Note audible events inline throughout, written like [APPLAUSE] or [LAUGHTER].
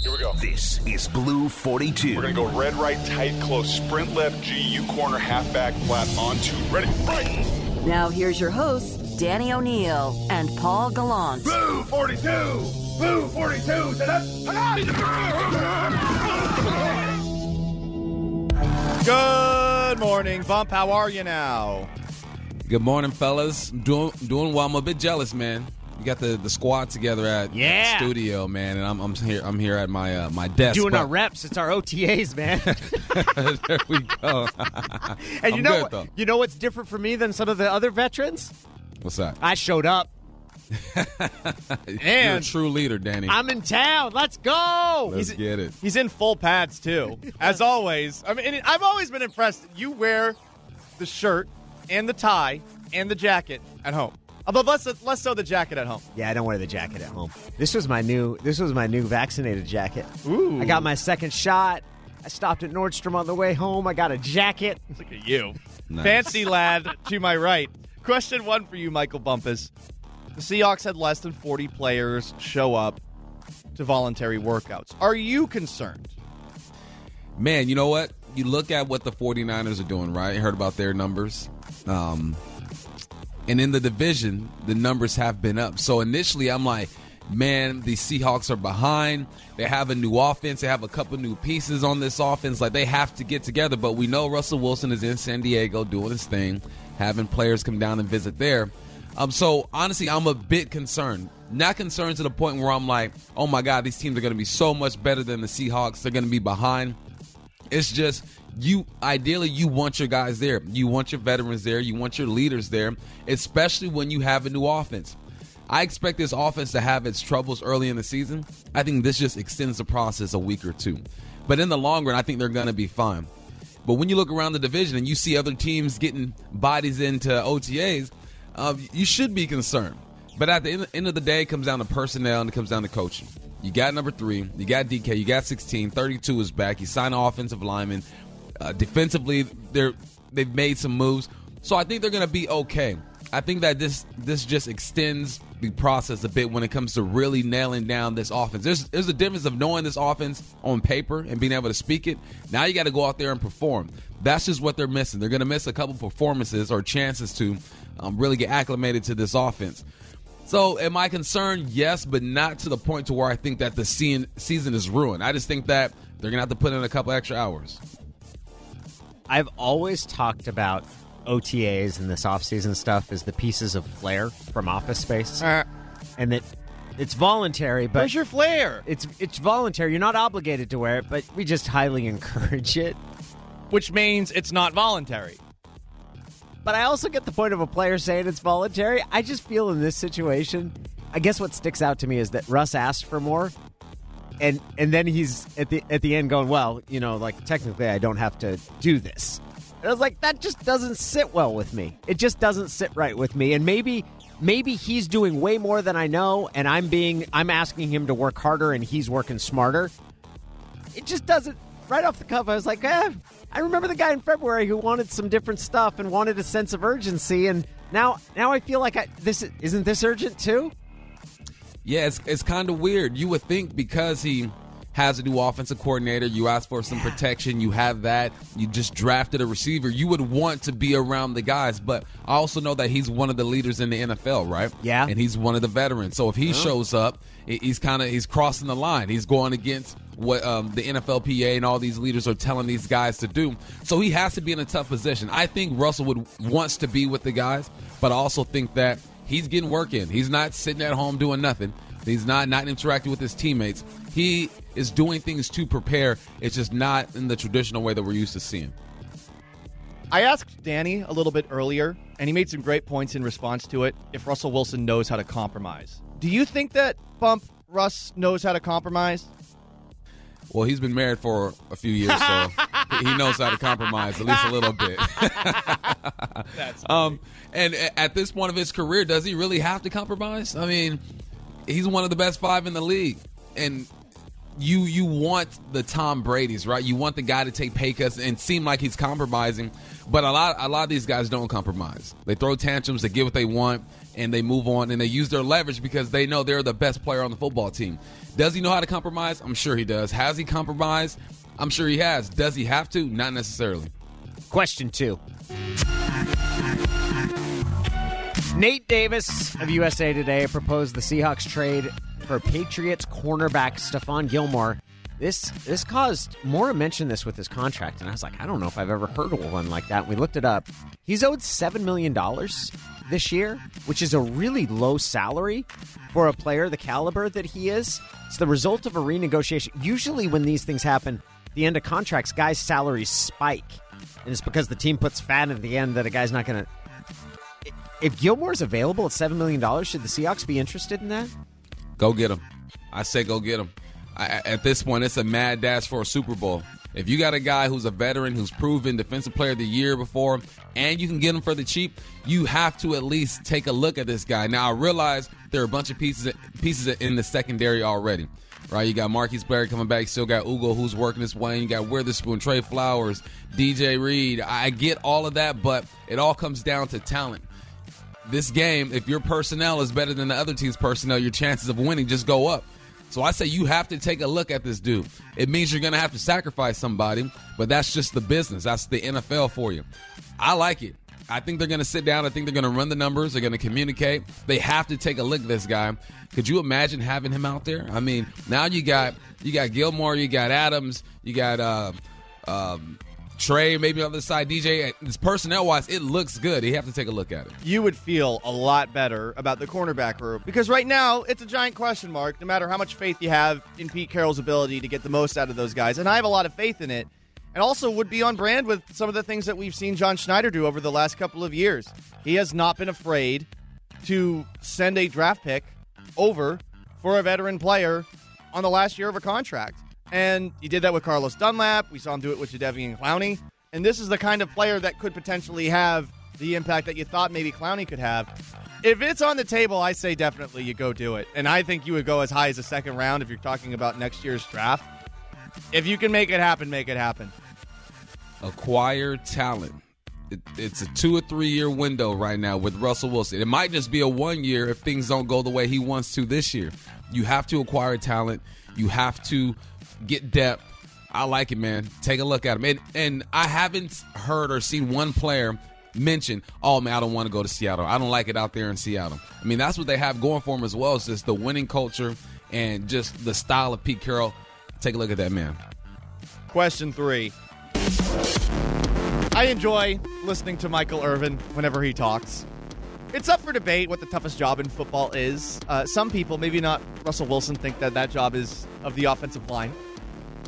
Here we go. This is Blue 42. We're going to go red, right, tight, close, sprint left, GU corner, halfback, flat, on two. Ready, right. Now here's your hosts, Danny O'Neil and Paul Gallant. Blue 42! Blue 42! Good morning, Bump. How are you now? Good morning, fellas. Doing doing well. I'm a bit jealous, man. You got the, the squad together at Yeah. studio, man, and I'm, I'm here. I'm here at my uh, my desk. Doing but- our reps. It's our OTAs, man. [LAUGHS] there we go. [LAUGHS] and you I'm know, good, you know what's different for me than some of the other veterans? What's that? I showed up. [LAUGHS] You're a true leader, Danny. I'm in town. Let's go. Let's he's- get it. he's in full pads too, as always. I mean, I've always been impressed. You wear the shirt and the tie and the jacket at home. Although less less so the jacket at home. Yeah, I don't wear the jacket at home. This was my new. This was my new vaccinated jacket. Ooh. I got my second shot. I stopped at Nordstrom on the way home. I got a jacket. Look at you, Nice. fancy lad to my right. Question one for you, Michael Bumpus. The Seahawks had less than 40 players show up to voluntary workouts. Are you concerned? Man, you know what? You look at what the 49ers are doing, right? You heard about their numbers. Um, and in the division, the numbers have been up. So initially, I'm like, man, the Seahawks are behind. They have a new offense. They have a couple new pieces on this offense. Like, they have to get together. But we know Russell Wilson is in San Diego doing his thing, having players come down and visit there. Um, so honestly, I'm a bit concerned. Not concerned to the point where I'm like, oh my God, these teams are going to be so much better than the Seahawks. They're going to be behind. It's just you ideally you want your guys there. You want your veterans there. You want your leaders there, especially when you have a new offense. I expect this offense to have its troubles early in the season. I think this just extends the process a week or two. But in the long run, I think they're going to be fine. But when you look around the division and you see other teams getting bodies into OTAs, uh, you should be concerned. But at the end, end of the day, it comes down to personnel and it comes down to coaching. You got number three, you got DK, you got 16, 32 is back. You sign an offensive lineman. Uh, defensively, they're they've made some moves, so I think they're going to be okay. I think that this this just extends the process a bit when it comes to really nailing down this offense. There's there's a difference of knowing this offense on paper and being able to speak it. Now you got to go out there and perform. That's just what they're missing. They're going to miss a couple performances or chances to um, really get acclimated to this offense. So, am I concerned? Yes, but not to the point to where I think that the season season is ruined. I just think that they're gonna have to put in a couple extra hours. I've always talked about OTAs and this offseason stuff as the pieces of flair from Office Space, uh. and that it's voluntary, but Where's your flair? it's it's voluntary. You're not obligated to wear it, but we just highly [LAUGHS] encourage it. Which means it's not voluntary. But I also get the point of a player saying it's voluntary. I just feel in this situation, I guess what sticks out to me is that Russ asked for more, and and then he's at the at the end going, well, you know, like technically I don't have to do this. And I was like, that just doesn't sit well with me. It just doesn't sit right with me. And maybe maybe he's doing way more than I know, and I'm being I'm asking him to work harder, and he's working smarter. It just doesn't. Right off the cuff, I was like, eh, I remember the guy in February who wanted some different stuff and wanted a sense of urgency, and now now I feel like I, this isn't this urgent too. Yeah, it's it's kind of weird. You would think because he has a new offensive coordinator, you ask for some protection, you have that, you just drafted a receiver, you would want to be around the guys. But I also know that he's one of the leaders in the NFL, right? Yeah. and he's one of the veterans. So if he shows up, he's kind of he's crossing the line. He's going against what um, the NFLPA and all these leaders are telling these guys to do. So he has to be in a tough position. I think Russell would wants to be with the guys, but I also think that he's getting work in. He's not sitting at home doing nothing. He's not not interacting with his teammates. He is doing things to prepare. It's just not in the traditional way that we're used to seeing. I asked Danny a little bit earlier, and he made some great points in response to it. If Russell Wilson knows how to compromise, do you think that Bump Russ knows how to compromise? Well, he's been married for a few years, so [LAUGHS] he knows how to compromise at least a little bit. [LAUGHS] That's [LAUGHS] um, and at this point of his career, does he really have to compromise? I mean, he's one of the best five in the league, and you you want the Tom Brady's, right? You want the guy to take pay cuts and seem like he's compromising, but a lot a lot of these guys don't compromise. They throw tantrums, they get what they want, and they move on and they use their leverage because they know they're the best player on the football team. Does he know how to compromise? I'm sure he does. Has he compromised? I'm sure he has. Does he have to? Not necessarily. Question two. Nate Davis of USA Today proposed the Seahawks trade for Patriots cornerback Stephon Gilmore. This this caused Mora mentioned this with his contract, and I was like, I don't know if I've ever heard of one like that. We looked it up. He's owed seven million dollars this year, which is a really low salary for a player the caliber that he is. It's the result of a renegotiation. Usually, when these things happen, the end of contracts, guys' salaries spike, and it's because the team puts fat at the end that a guy's not going to. If Gilmore's available at seven million dollars, should the Seahawks be interested in that? Go get him. I say go get him. I, at this point, it's a mad dash for a Super Bowl. If you got a guy who's a veteran, who's proven defensive player of the year before, and you can get him for the cheap, you have to at least take a look at this guy. Now, I realize there are a bunch of pieces pieces in the secondary already. Right, you got Marquise Blair coming back. Still got Ugo who's working his way. You got Witherspoon, Tre Flowers, DJ Reed. I get all of that, but it all comes down to talent this game, if your personnel is better than the other team's personnel, your chances of winning just go up. So I say you have to take a look at this dude. It means you're going to have to sacrifice somebody, but that's just the business. That's the NFL for you. I like it. I think they're going to sit down. I think they're going to run the numbers. They're going to communicate. They have to take a look at this guy. Could you imagine having him out there? I mean, now you got you got Gilmore, you got Adams, you got uh, um, Tre, maybe on the side, DJ. Personnel wise, it looks good. You have to take a look at it. You would feel a lot better about the cornerback room because right now it's a giant question mark. No matter how much faith you have in Pete Carroll's ability to get the most out of those guys, and I have a lot of faith in it. And also would be on brand with some of the things that we've seen John Schneider do over the last couple of years. He has not been afraid to send a draft pick over for a veteran player on the last year of a contract. And he did that with Carlos Dunlap. We saw him do it with Jadeveon Clowney. And this is the kind of player that could potentially have the impact that you thought maybe Clowney could have. If it's on the table, I say definitely you go do it. And I think you would go as high as a second round if you're talking about next year's draft. If you can make it happen, make it happen. Acquire talent. It, it's a two or three year window right now with Russell Wilson. It might just be a one year if things don't go the way he wants to this year. You have to acquire talent. You have to get depth. I like it, man. Take a look at him. And, and I haven't heard or seen one player mention, oh, man, I don't want to go to Seattle. I don't like it out there in Seattle. I mean, that's what they have going for them as well. It's just the winning culture and just the style of Pete Carroll. Take a look at that, man. Question three. I enjoy listening to Michael Irvin whenever he talks. It's up for debate what the toughest job in football is. Uh, some people, maybe not Russell Wilson, think that that job is of the offensive line.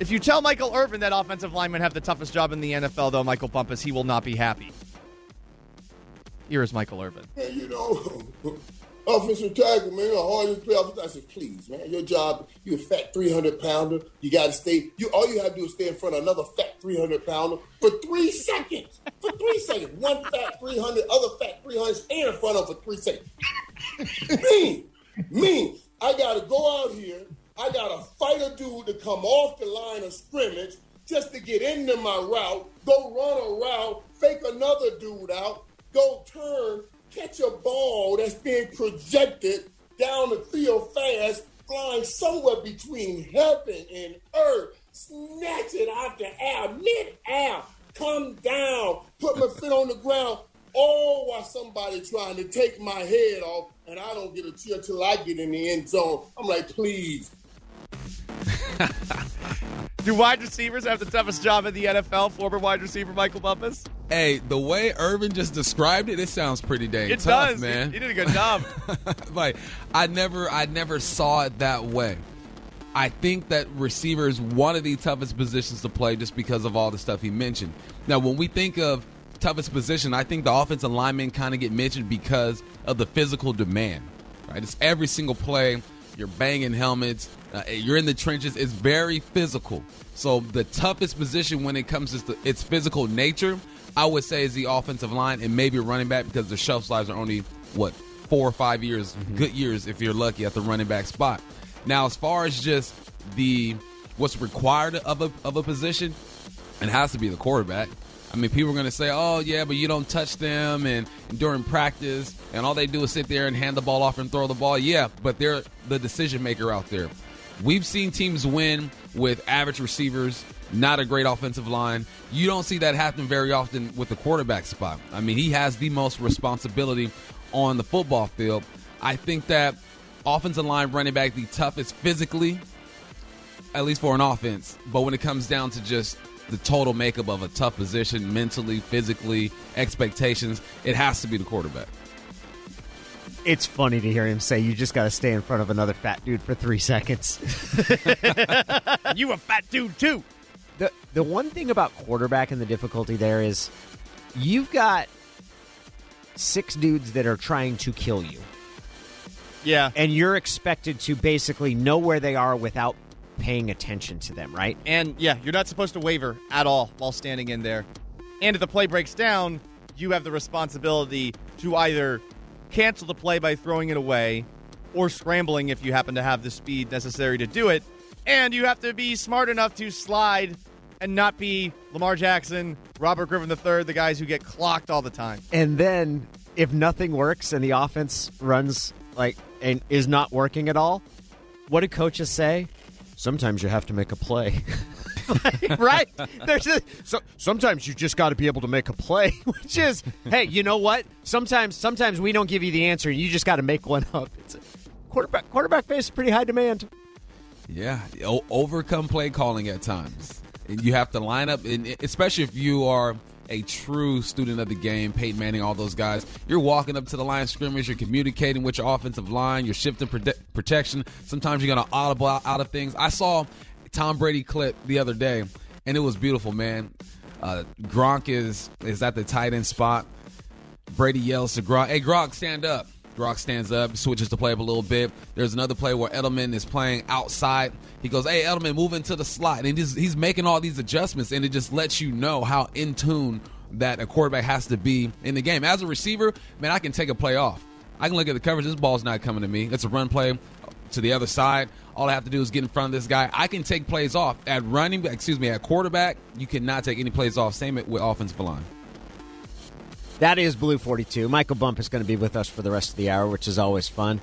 If you tell Michael Irvin that offensive linemen have the toughest job in the NFL, though, Michael Bumpus, he will not be happy. Here is Michael Irvin. Man, you know, [LAUGHS] offensive tackle, man, the hardest play. I said, please, man, your job, you a fat 300 pounder. You got to stay, you all you have to do is stay in front of another fat 300 pounder for three seconds. For three [LAUGHS] seconds. One fat 300, other fat 300, stay in front of for three seconds. [LAUGHS] me, me, I got to go out here I got to fight a dude to come off the line of scrimmage just to get into my route, go run a route, fake another dude out, go turn, catch a ball that's being projected down the field fast, flying somewhere between heaven and earth, snatch it out the air, mid-air, come down, put my foot on the ground, all while somebody trying to take my head off, and I don't get a cheer till I get in the end zone. I'm like, please, Do wide receivers have the toughest job in the NFL? Former wide receiver Michael Bumpus. Hey, the way Irvin just described it, it sounds pretty dang it tough, does. man. He, he did a good job. [LAUGHS] like I never, I never saw it that way. I think that receiver is one of the toughest positions to play just because of all the stuff he mentioned. Now, when we think of toughest position, I think the offensive linemen kind of get mentioned because of the physical demand. Right, it's every single play. You're banging helmets. Uh, you're in the trenches. It's very physical. So the toughest position when it comes to its physical nature, I would say, is the offensive line and maybe running back because the shelf lives are only what four or five years, mm-hmm. good years if you're lucky at the running back spot. Now, as far as just the what's required of a of a position, it has to be the quarterback. I mean, people are going to say, "Oh, yeah, but you don't touch them," and, during practice, and all they do is sit there and hand the ball off and throw the ball. Yeah, but they're the decision maker out there. We've seen teams win with average receivers, not a great offensive line. You don't see that happen very often with the quarterback spot. I mean, he has the most responsibility on the football field. I think that offensive line running back the toughest physically, at least for an offense. But when it comes down to just the total makeup of a tough position, mentally, physically, expectations, it has to be the quarterback. It's funny to hear him say, "You just got to stay in front of another fat dude for three seconds." [LAUGHS] you a fat dude too. the the one thing about quarterback and the difficulty there is you've got six dudes that are trying to kill you, Yeah. and you're expected to basically know where they are without paying attention to them, right? And yeah, you're not supposed to waver at all while standing in there. And if the play breaks down, you have the responsibility to either cancel the play by throwing it away or scrambling if you happen to have the speed necessary to do it. And you have to be smart enough to slide and not be Lamar Jackson, Robert Griffin III, the guys who get clocked all the time. And then if nothing works and the offense runs like and is not working at all, what do coaches say? Sometimes you have to make a play. [LAUGHS] right? There's a, so sometimes you just got to be able to make a play, [LAUGHS] which is, hey, you know what? Sometimes sometimes we don't give you the answer, and you just got to make one up. It's a, quarterback quarterback face is pretty high demand. Yeah, o- overcome play calling at times. And you have to line up, and especially if you are a true student of the game, Peyton Manning, all those guys. You're walking up to the line of scrimmage, you're communicating with your offensive line, you're shifting prote- protection. Sometimes you're going to audible out, out of things. I saw Tom Brady clip the other day, and it was beautiful, man. Uh, Gronk is is at the tight end spot. Brady yells to Gronk, "Hey Gronk, stand up!" Gronk stands up, switches the play up a little bit. There's another play where Edelman is playing outside. He goes, "Hey Edelman, move into the slot," and he's he's making all these adjustments, and it just lets you know how in tune that a quarterback has to be in the game. As a receiver, man, I can take a play off. I can look at the coverage. This ball's not coming to me. It's a run play to the other side. All I have to do is get in front of this guy. I can take plays off at running. Excuse me, at quarterback, you cannot take any plays off. Same with offensive line. That is Blue 42. Michael Bump is going to be with us for the rest of the hour, which is always fun.